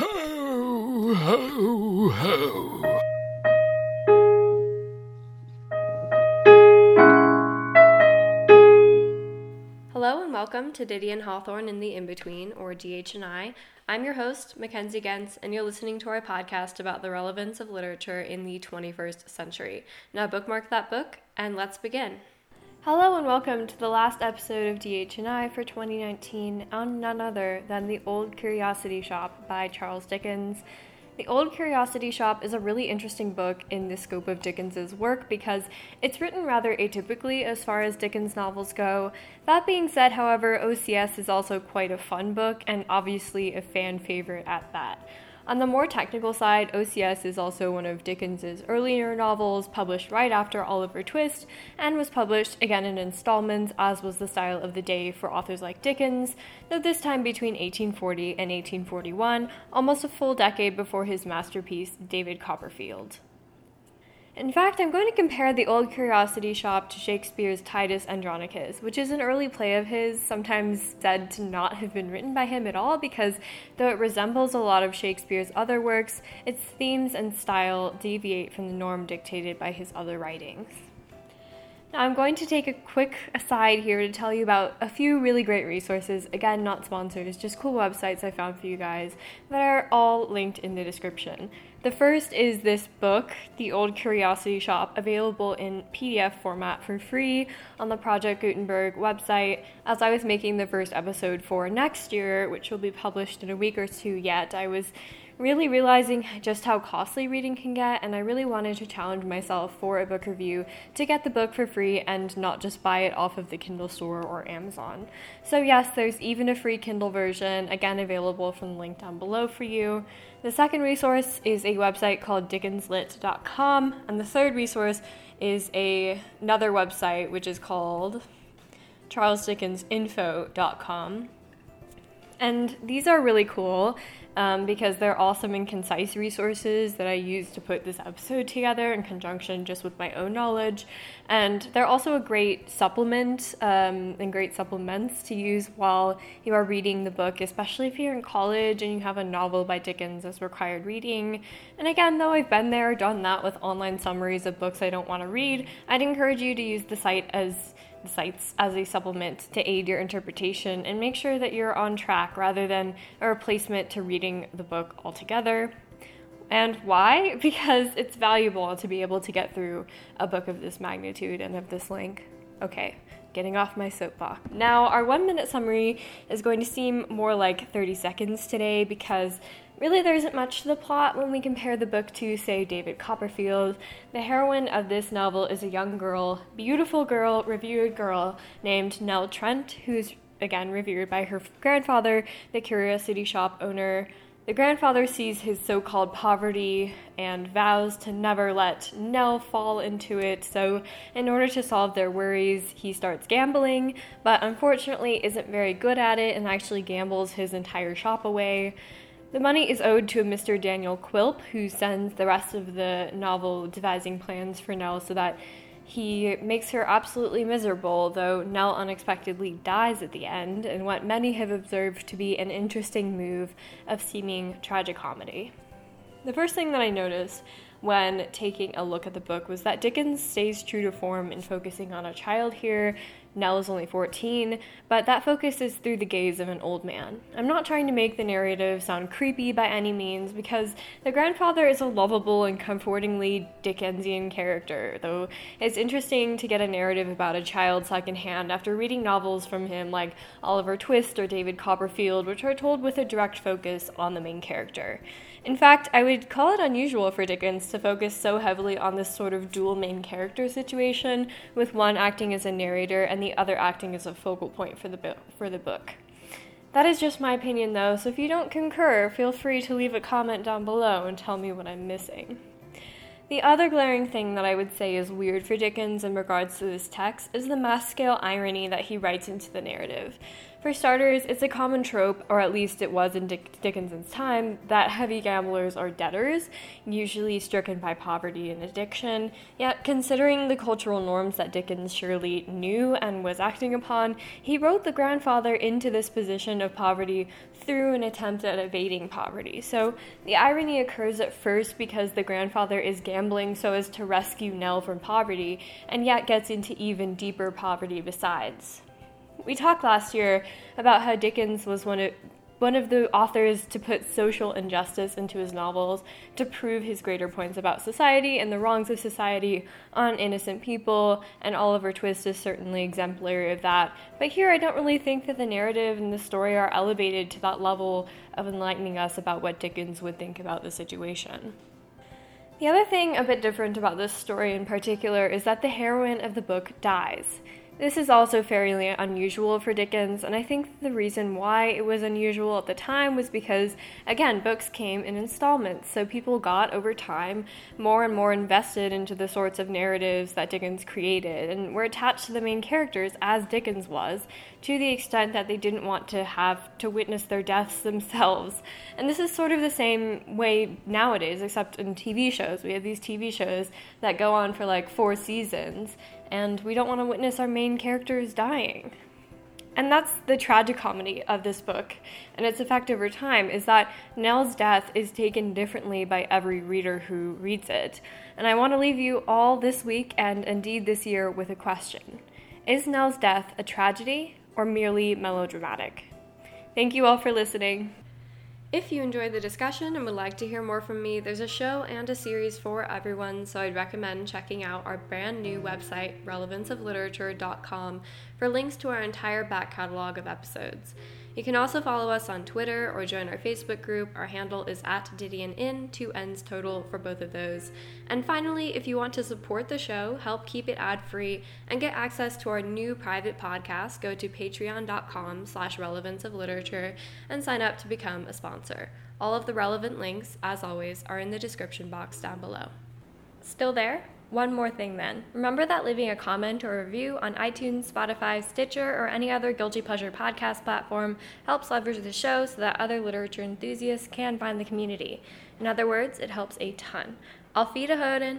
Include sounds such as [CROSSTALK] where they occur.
Ho, ho, ho. Hello and welcome to Didion and Hawthorne in the In Between, or DH&I. I'm your host, Mackenzie Gentz, and you're listening to our podcast about the relevance of literature in the 21st century. Now bookmark that book, and let's begin. Hello and welcome to the last episode of DH&I for 2019 on none other than The Old Curiosity Shop by Charles Dickens. The Old Curiosity Shop is a really interesting book in the scope of Dickens's work because it's written rather atypically as far as Dickens novels go. That being said, however, OCS is also quite a fun book and obviously a fan favorite at that. On the more technical side, OCS is also one of Dickens's earlier novels, published right after Oliver Twist, and was published again in installments, as was the style of the day for authors like Dickens, though this time between 1840 and 1841, almost a full decade before his masterpiece, David Copperfield. In fact, I'm going to compare The Old Curiosity Shop to Shakespeare's Titus Andronicus, which is an early play of his, sometimes said to not have been written by him at all, because though it resembles a lot of Shakespeare's other works, its themes and style deviate from the norm dictated by his other writings. I'm going to take a quick aside here to tell you about a few really great resources. Again, not sponsors, just cool websites I found for you guys that are all linked in the description. The first is this book, The Old Curiosity Shop, available in PDF format for free on the Project Gutenberg website. As I was making the first episode for next year, which will be published in a week or two yet, I was really realizing just how costly reading can get, and I really wanted to challenge myself for a book review to get the book for free and not just buy it off of the Kindle store or Amazon. So, yes, there's even a free Kindle version, again, available from the link down below for you. The second resource is a website called dickenslit.com, and the third resource is a, another website which is called charlesdickensinfo.com. And these are really cool um, because they're awesome and concise resources that I use to put this episode together in conjunction just with my own knowledge. And they're also a great supplement um, and great supplements to use while you are reading the book, especially if you're in college and you have a novel by Dickens as required reading. And again, though I've been there, done that with online summaries of books I don't want to read, I'd encourage you to use the site as sites as a supplement to aid your interpretation and make sure that you're on track rather than a replacement to reading the book altogether. And why? [LAUGHS] Because it's valuable to be able to get through a book of this magnitude and of this length. Okay, getting off my soapbox. Now, our one minute summary is going to seem more like 30 seconds today because Really, there isn't much to the plot when we compare the book to, say, David Copperfield. The heroine of this novel is a young girl, beautiful girl, revered girl, named Nell Trent, who's again revered by her grandfather, the curiosity shop owner. The grandfather sees his so called poverty and vows to never let Nell fall into it, so, in order to solve their worries, he starts gambling, but unfortunately isn't very good at it and actually gambles his entire shop away. The money is owed to a Mr. Daniel Quilp, who sends the rest of the novel devising plans for Nell so that he makes her absolutely miserable, though Nell unexpectedly dies at the end, in what many have observed to be an interesting move of seeming tragicomedy. The first thing that I noticed when taking a look at the book was that Dickens stays true to form in focusing on a child here Nell is only 14, but that focus is through the gaze of an old man. I'm not trying to make the narrative sound creepy by any means, because the grandfather is a lovable and comfortingly Dickensian character, though it's interesting to get a narrative about a child secondhand after reading novels from him like Oliver Twist or David Copperfield, which are told with a direct focus on the main character. In fact, I would call it unusual for Dickens to focus so heavily on this sort of dual main character situation, with one acting as a narrator and the other acting as a focal point for the, bo- for the book. That is just my opinion, though, so if you don't concur, feel free to leave a comment down below and tell me what I'm missing. The other glaring thing that I would say is weird for Dickens in regards to this text is the mass scale irony that he writes into the narrative. For starters, it's a common trope, or at least it was in Dick- Dickens's time, that heavy gamblers are debtors, usually stricken by poverty and addiction. Yet, considering the cultural norms that Dickens surely knew and was acting upon, he wrote the grandfather into this position of poverty through an attempt at evading poverty. So, the irony occurs at first because the grandfather is gambling so as to rescue Nell from poverty, and yet gets into even deeper poverty besides. We talked last year about how Dickens was one of one of the authors to put social injustice into his novels to prove his greater points about society and the wrongs of society on innocent people, and Oliver Twist is certainly exemplary of that. But here, I don't really think that the narrative and the story are elevated to that level of enlightening us about what Dickens would think about the situation. The other thing a bit different about this story in particular is that the heroine of the book dies. This is also fairly unusual for Dickens, and I think the reason why it was unusual at the time was because, again, books came in installments, so people got over time more and more invested into the sorts of narratives that Dickens created and were attached to the main characters as Dickens was, to the extent that they didn't want to have to witness their deaths [LAUGHS] themselves. And this is sort of the same way nowadays, except in TV shows. We have these TV shows that go on for like four seasons and we don't want to witness our main characters dying. And that's the tragicomedy of this book and its effect over time is that Nell's death is taken differently by every reader who reads it. And I want to leave you all this week and indeed this year with a question Is Nell's death a tragedy or merely melodramatic? Thank you all for listening. If you enjoyed the discussion and would like to hear more from me, there's a show and a series for everyone, so I'd recommend checking out our brand new website, relevanceofliterature.com, for links to our entire back catalog of episodes. You can also follow us on Twitter or join our Facebook group. Our handle is at DidionIn, two N's total for both of those. And finally, if you want to support the show, help keep it ad-free, and get access to our new private podcast, go to patreon.com slash relevance of literature and sign up to become a sponsor. All of the relevant links, as always, are in the description box down below. Still there? One more thing then. Remember that leaving a comment or review on iTunes, Spotify, Stitcher, or any other Guilty Pleasure podcast platform helps leverage the show so that other literature enthusiasts can find the community. In other words, it helps a ton. Auf Wiederhören!